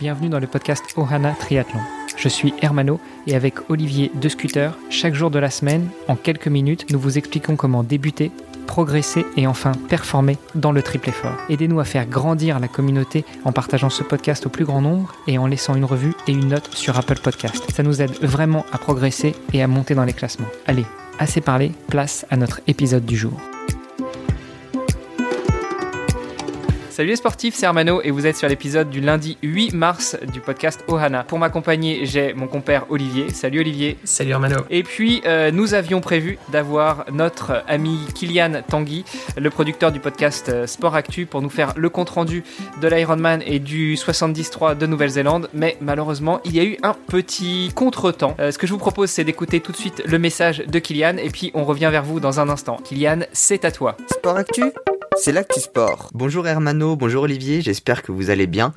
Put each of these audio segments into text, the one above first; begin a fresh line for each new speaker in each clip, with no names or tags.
bienvenue dans le podcast Ohana Triathlon. Je suis Hermano et avec Olivier de Scooter, chaque jour de la semaine, en quelques minutes, nous vous expliquons comment débuter, progresser et enfin performer dans le triple effort. Aidez-nous à faire grandir la communauté en partageant ce podcast au plus grand nombre et en laissant une revue et une note sur Apple Podcast. Ça nous aide vraiment à progresser et à monter dans les classements. Allez, assez parlé, place à notre épisode du jour. Salut les sportifs, c'est Armano et vous êtes sur l'épisode du lundi 8 mars du podcast Ohana. Pour m'accompagner, j'ai mon compère Olivier. Salut Olivier.
Salut Armano.
Et puis, euh, nous avions prévu d'avoir notre ami Kylian Tanguy, le producteur du podcast euh, Sport Actu, pour nous faire le compte-rendu de l'Ironman et du 73 de Nouvelle-Zélande. Mais malheureusement, il y a eu un petit contretemps. Euh, ce que je vous propose, c'est d'écouter tout de suite le message de Kylian et puis on revient vers vous dans un instant. Kylian, c'est à toi.
Sport Actu c'est l'actu sport. Bonjour Hermano, bonjour Olivier, j'espère que vous allez bien.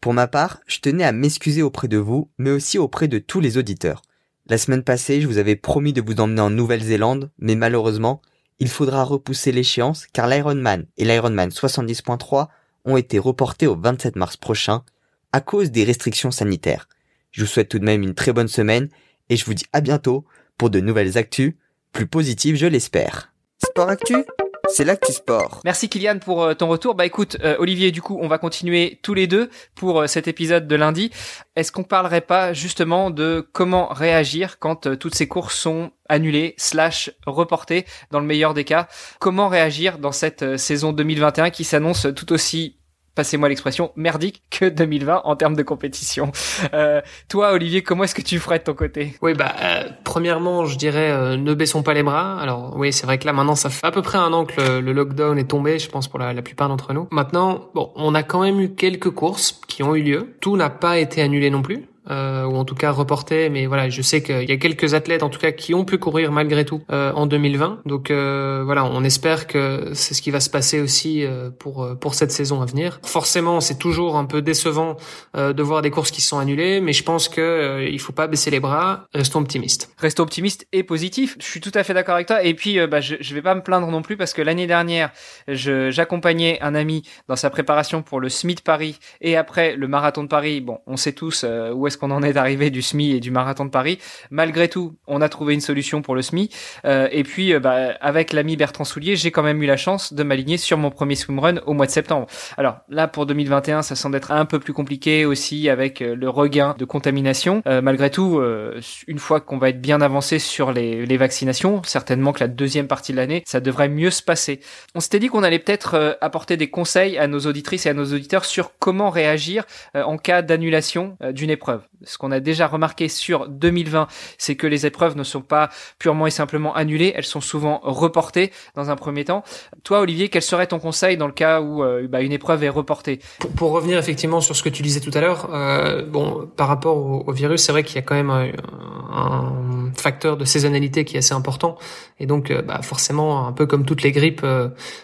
Pour ma part, je tenais à m'excuser auprès de vous, mais aussi auprès de tous les auditeurs. La semaine passée, je vous avais promis de vous emmener en Nouvelle-Zélande, mais malheureusement, il faudra repousser l'échéance car l'Ironman et l'Ironman 70.3 ont été reportés au 27 mars prochain à cause des restrictions sanitaires. Je vous souhaite tout de même une très bonne semaine et je vous dis à bientôt pour de nouvelles actus, plus positives je l'espère. Sport Actu? C'est l'actu sport.
Merci Kylian pour euh, ton retour. Bah écoute, euh, Olivier, du coup, on va continuer tous les deux pour euh, cet épisode de lundi. Est-ce qu'on parlerait pas justement de comment réagir quand toutes ces courses sont annulées slash reportées dans le meilleur des cas? Comment réagir dans cette saison 2021 qui s'annonce tout aussi passez-moi l'expression, merdique que 2020 en termes de compétition. Euh, toi, Olivier, comment est-ce que tu ferais de ton côté?
Oui, bah, euh, premièrement, je dirais, euh, ne baissons pas les bras. Alors, oui, c'est vrai que là, maintenant, ça fait à peu près un an que le, lockdown est tombé, je pense, pour la, la plupart d'entre nous. Maintenant, bon, on a quand même eu quelques courses qui ont eu lieu. Tout n'a pas été annulé non plus euh, ou en tout cas reporté. Mais voilà, je sais qu'il y a quelques athlètes en tout cas qui ont pu courir malgré tout euh, en 2020. Donc euh, voilà, on espère que c'est ce qui va se passer aussi euh, pour pour cette saison à venir. Forcément, c'est toujours un peu décevant euh, de voir des courses qui sont annulées, mais je pense que euh, il faut pas baisser les bras. Restons optimistes.
Restons optimistes et positifs. Je suis tout à fait d'accord avec toi. Et puis, bah, je, je vais pas me plaindre non plus parce que l'année dernière, j'accompagnais un ami dans sa préparation pour le Smith Paris et après le marathon de Paris. Bon, on sait tous où est qu'on en est arrivé du SMI et du marathon de Paris? Malgré tout, on a trouvé une solution pour le SMI. Euh, et puis, euh, bah, avec l'ami Bertrand Soulier, j'ai quand même eu la chance de m'aligner sur mon premier swimrun au mois de septembre. Alors là, pour 2021, ça semble être un peu plus compliqué aussi avec euh, le regain de contamination. malgré tout, une fois qu'on va être bien avancé sur les, les, vaccinations, certainement que la deuxième partie de l'année, ça devrait mieux se passer. On s'était dit qu'on allait peut-être apporter des conseils à nos auditrices et à nos auditeurs sur comment réagir en cas d'annulation d'une épreuve ce qu'on a déjà remarqué sur 2020, c'est que les épreuves ne sont pas purement et simplement annulées, elles sont souvent reportées dans un premier temps. Toi, Olivier, quel serait ton conseil dans le cas où euh, bah, une épreuve est reportée?
Pour, revenir effectivement sur ce que tu disais tout à l'heure, euh, bon, par rapport au, virus, c'est vrai qu'il y a quand même un, un, facteur de saisonnalité qui est assez important, et donc euh, bah, forcément, un peu comme toutes les grippes,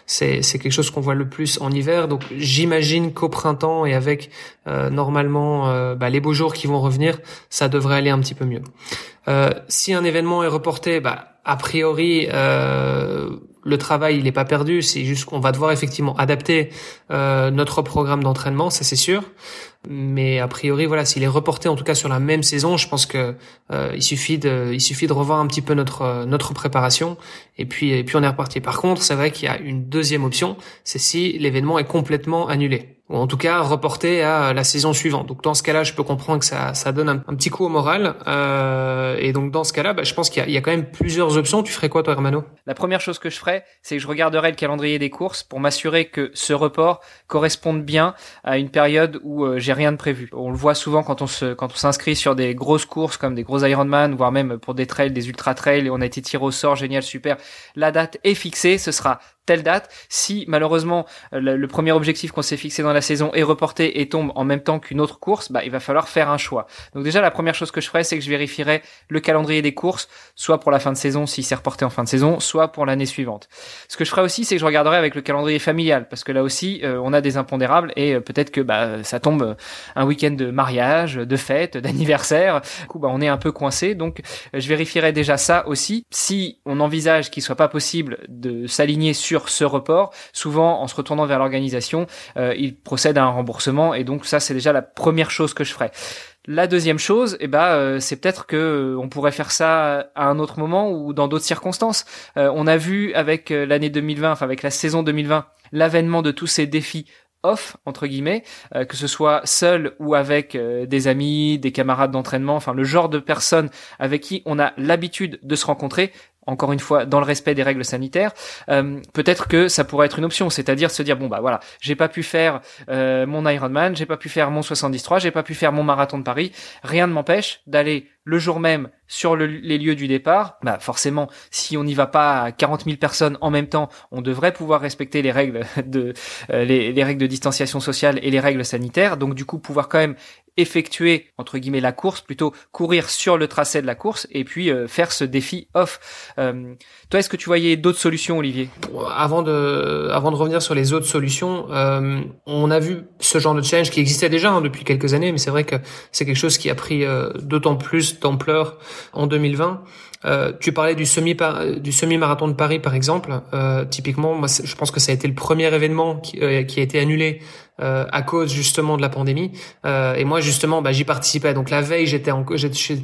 c'est quelque chose qu'on voit le plus en hiver. Donc j'imagine qu'au printemps et avec normalement bah, les beaux jours qui vont revenir, ça devrait aller un petit peu mieux. Euh, si un événement est reporté, bah, a priori, euh, le travail il n'est pas perdu. C'est juste qu'on va devoir effectivement adapter euh, notre programme d'entraînement, ça c'est sûr. Mais a priori, voilà, s'il est reporté en tout cas sur la même saison, je pense que euh, il suffit de, il suffit de revoir un petit peu notre notre préparation et puis et puis on est reparti. Par contre, c'est vrai qu'il y a une deuxième option, c'est si l'événement est complètement annulé ou en tout cas reporté à la saison suivante. Donc dans ce cas-là, je peux comprendre que ça, ça donne un, petit coup au moral. Euh, et donc dans ce cas-là, bah, je pense qu'il y, y, a quand même plusieurs options. Tu ferais quoi toi, Hermano?
La première chose que je ferais, c'est que je regarderais le calendrier des courses pour m'assurer que ce report corresponde bien à une période où euh, j'ai rien de prévu. On le voit souvent quand on se quand on s'inscrit sur des grosses courses comme des gros Ironman, voire même pour des trails, des ultra trails, et on a été tiré au sort, génial, super. La date est fixée, ce sera date. Si malheureusement le, premier objectif qu'on s'est fixé dans la saison est reporté et tombe en même temps qu'une autre course, bah, il va falloir faire un choix. Donc déjà la première chose que je ferai, c'est que je vérifierai le calendrier des courses, soit pour la fin de saison si c'est reporté en fin de saison, soit pour l'année suivante. Ce que je ferai aussi, c'est que je regarderai avec le calendrier familial, parce que là aussi euh, on a des impondérables et euh, peut-être que bah, ça tombe euh, un week-end de mariage, de fête, d'anniversaire. Du coup, bah, on est un peu coincé. Donc je vérifierai déjà ça aussi. Si on envisage qu'il soit pas possible de s'aligner sur ce report, souvent en se retournant vers l'organisation, euh, ils procèdent à un remboursement et donc ça c'est déjà la première chose que je ferai. La deuxième chose, eh ben, euh, c'est peut-être que euh, on pourrait faire ça à un autre moment ou dans d'autres circonstances. Euh, on a vu avec l'année 2020, enfin avec la saison 2020, l'avènement de tous ces défis off entre guillemets, que ce soit seul ou avec des amis, des camarades d'entraînement, enfin le genre de personnes avec qui on a l'habitude de se rencontrer, encore une fois dans le respect des règles sanitaires, euh, peut-être que ça pourrait être une option, c'est-à-dire se dire bon bah voilà, j'ai pas pu faire euh, mon Ironman, j'ai pas pu faire mon 73, j'ai pas pu faire mon marathon de Paris, rien ne m'empêche d'aller le jour même sur les lieux du départ, bah forcément, si on n'y va pas à 40 000 personnes en même temps, on devrait pouvoir respecter les règles de euh, les, les, règles de distanciation sociale et les règles sanitaires. Donc du coup, pouvoir quand même effectuer entre guillemets la course, plutôt courir sur le tracé de la course et puis euh, faire ce défi off. Euh, toi, est-ce que tu voyais d'autres solutions, Olivier?
Avant de avant de revenir sur les autres solutions, euh, on a vu ce genre de challenge qui existait déjà hein, depuis quelques années, mais c'est vrai que c'est quelque chose qui a pris d'autant plus d'ampleur en 2020. Euh, tu parlais du semi du semi marathon de Paris par exemple. Euh, typiquement, je pense que ça a été le premier événement qui, qui a été annulé euh, à cause justement de la pandémie. Euh, et moi justement, bah, j'y participais. Donc la veille, j'étais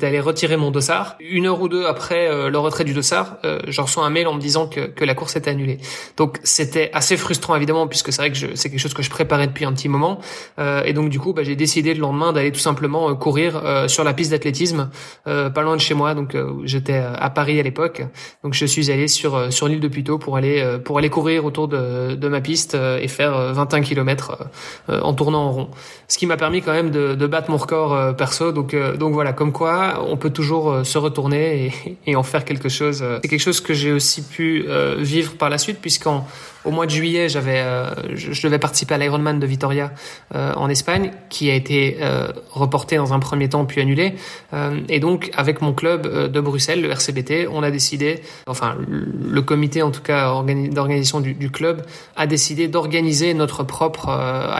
allé retirer mon dossard. Une heure ou deux après euh, le retrait du dossard, euh, je reçois un mail en me disant que, que la course était annulée. Donc c'était assez frustrant évidemment puisque c'est vrai que c'est quelque chose que je préparais depuis un petit moment. Euh, et donc du coup, bah, j'ai décidé le lendemain d'aller tout simplement courir sur la piste d'athlétisme, pas loin de chez moi. Donc j'étais à Paris à l'époque. Donc je suis allé sur sur l'île de Puteaux pour aller pour aller courir autour de, de ma piste et faire 21 km euh, en tournant en rond. Ce qui m'a permis quand même de, de battre mon record euh, perso. Donc, euh, donc voilà, comme quoi on peut toujours se retourner et, et, en faire quelque chose. C'est quelque chose que j'ai aussi pu vivre par la suite, puisqu'en au mois de juillet, j'avais, je, devais participer à l'Ironman de Vitoria en Espagne, qui a été reporté dans un premier temps puis annulé. et donc, avec mon club de Bruxelles, le RCBT, on a décidé, enfin le comité en tout cas d'organisation du, du, club a décidé d'organiser notre propre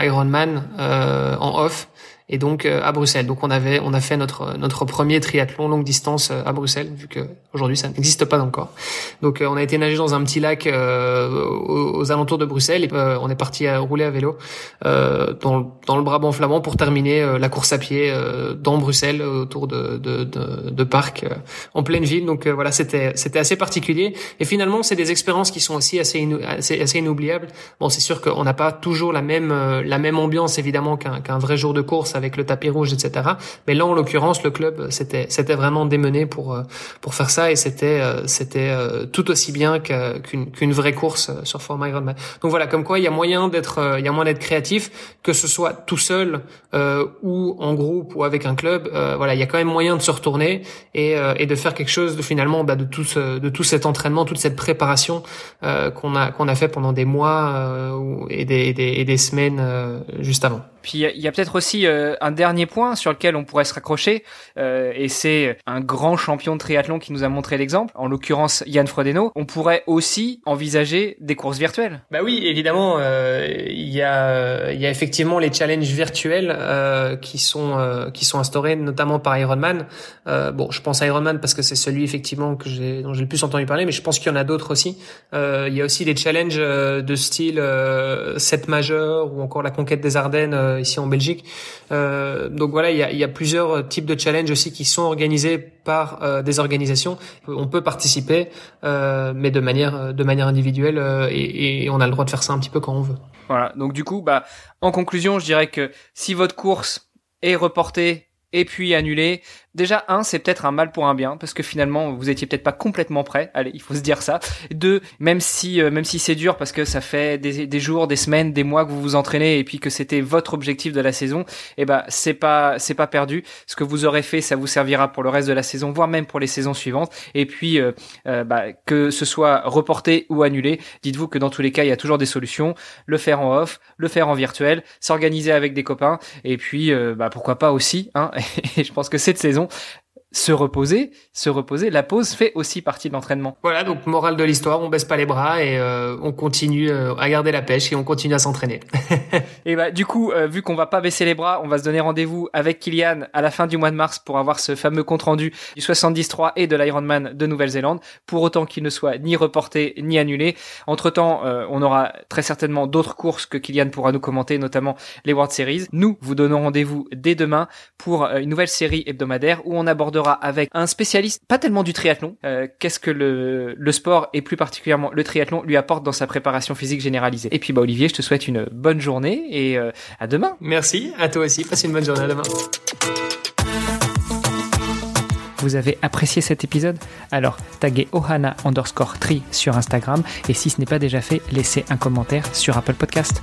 Ironman euh, en off et donc euh, à Bruxelles. Donc on avait on a fait notre notre premier triathlon longue distance euh, à Bruxelles vu que aujourd'hui ça n'existe pas encore. Donc on a été nager dans un petit lac aux, alentours de Bruxelles et on est parti à rouler à vélo dans dans le Brabant flamand pour terminer la course à pied dans Bruxelles autour de de de, de parcs en pleine ville. Donc voilà, c'était c'était assez particulier et finalement c'est des expériences qui sont aussi assez assez, assez inoubliables. Bon, c'est sûr qu'on n'a pas toujours la même la même ambiance évidemment qu'un qu'un vrai jour de course avec le tapis rouge, etc. Mais là, en l'occurrence, le club c'était c'était vraiment démené pour euh, pour faire ça et c'était euh, c'était euh, tout aussi bien qu'une qu'une vraie course sur format Ironman. Donc voilà, comme quoi il y a moyen d'être il y a moyen d'être créatif, que ce soit tout seul ou en groupe ou avec un club. voilà, il y a quand même moyen de se retourner et et de faire quelque chose de finalement bah, de tout ce, de tout cet entraînement, toute cette préparation qu'on a qu'on a fait pendant des mois et des, et des, et des semaines juste avant.
Puis il y a, peut-être aussi euh, un dernier point sur lequel on pourrait se raccrocher, euh, et c'est un grand champion de triathlon qui nous a montré l'exemple, en l'occurrence Yann Frodeno. On pourrait aussi envisager des courses virtuelles.
Bah oui, évidemment, euh, il y a y a effectivement les challenges virtuels qui sont qui sont instaurés notamment par Ironman. bon, je pense à Ironman parce que c'est celui effectivement que j'ai dont j'ai le plus entendu parler, mais je pense qu'il y en a d'autres aussi. il y a aussi des challenges de style 7 majeur ou encore la conquête des Ardennes euh, ici en Belgique. Euh, donc voilà, il y a, y a, plusieurs types de challenges aussi qui sont organisés par euh, des organisations. On peut participer, mais de manière de manière individuelle et, et on a le droit de faire ça un petit peu quand on veut.
Voilà. Donc du coup, bah en conclusion, je dirais que si votre course est reportée et puis annulée, Déjà, un, c'est peut-être un mal pour un bien, parce que finalement, vous étiez peut-être pas complètement prêt. Allez, il faut se dire ça. Deux, même si, euh, même si c'est dur, parce que ça fait des, jours, des semaines, des mois que vous vous entraînez, et puis que c'était votre objectif de la saison, eh ben, c'est pas, c'est pas perdu. Ce que vous aurez fait, ça vous servira pour le reste de la saison, voire même pour les saisons suivantes. Et puis, euh, euh, bah, que ce soit reporté ou annulé, dites-vous que dans tous les cas, il y a toujours des solutions. Le faire en off, le faire en virtuel, s'organiser avec des copains, et puis, bah, pourquoi pas aussi. Hein, et je pense que cette saison se reposer, se reposer. La pause fait aussi partie de l'entraînement.
Voilà, donc morale de l'histoire, on baisse pas les bras et euh, on continue euh, à garder la pêche et on continue à s'entraîner.
et bah du coup, euh, vu qu'on va pas baisser les bras, on va se donner rendez-vous avec Kylian à la fin du mois de mars pour avoir ce fameux compte rendu du 73 et de l'Ironman de Nouvelle-Zélande, pour autant qu'il ne soit ni reporté ni annulé. Entre-temps, on aura très certainement d'autres courses que Kylian pourra nous commenter, notamment les World Series. Nous vous donnons rendez-vous dès demain pour une nouvelle série hebdomadaire où on abordera avec un spécialiste, pas tellement du triathlon, euh, qu'est-ce que le, le sport et plus particulièrement le triathlon lui apporte dans sa préparation physique généralisée. Et puis bah Olivier, je te souhaite une bonne journée et euh, à demain.
Merci, à toi aussi, passe une bonne journée à demain.
Vous avez apprécié cet épisode? Alors taguez Ohana underscore tri sur Instagram et si ce n'est pas déjà fait, laissez un commentaire sur Apple Podcast.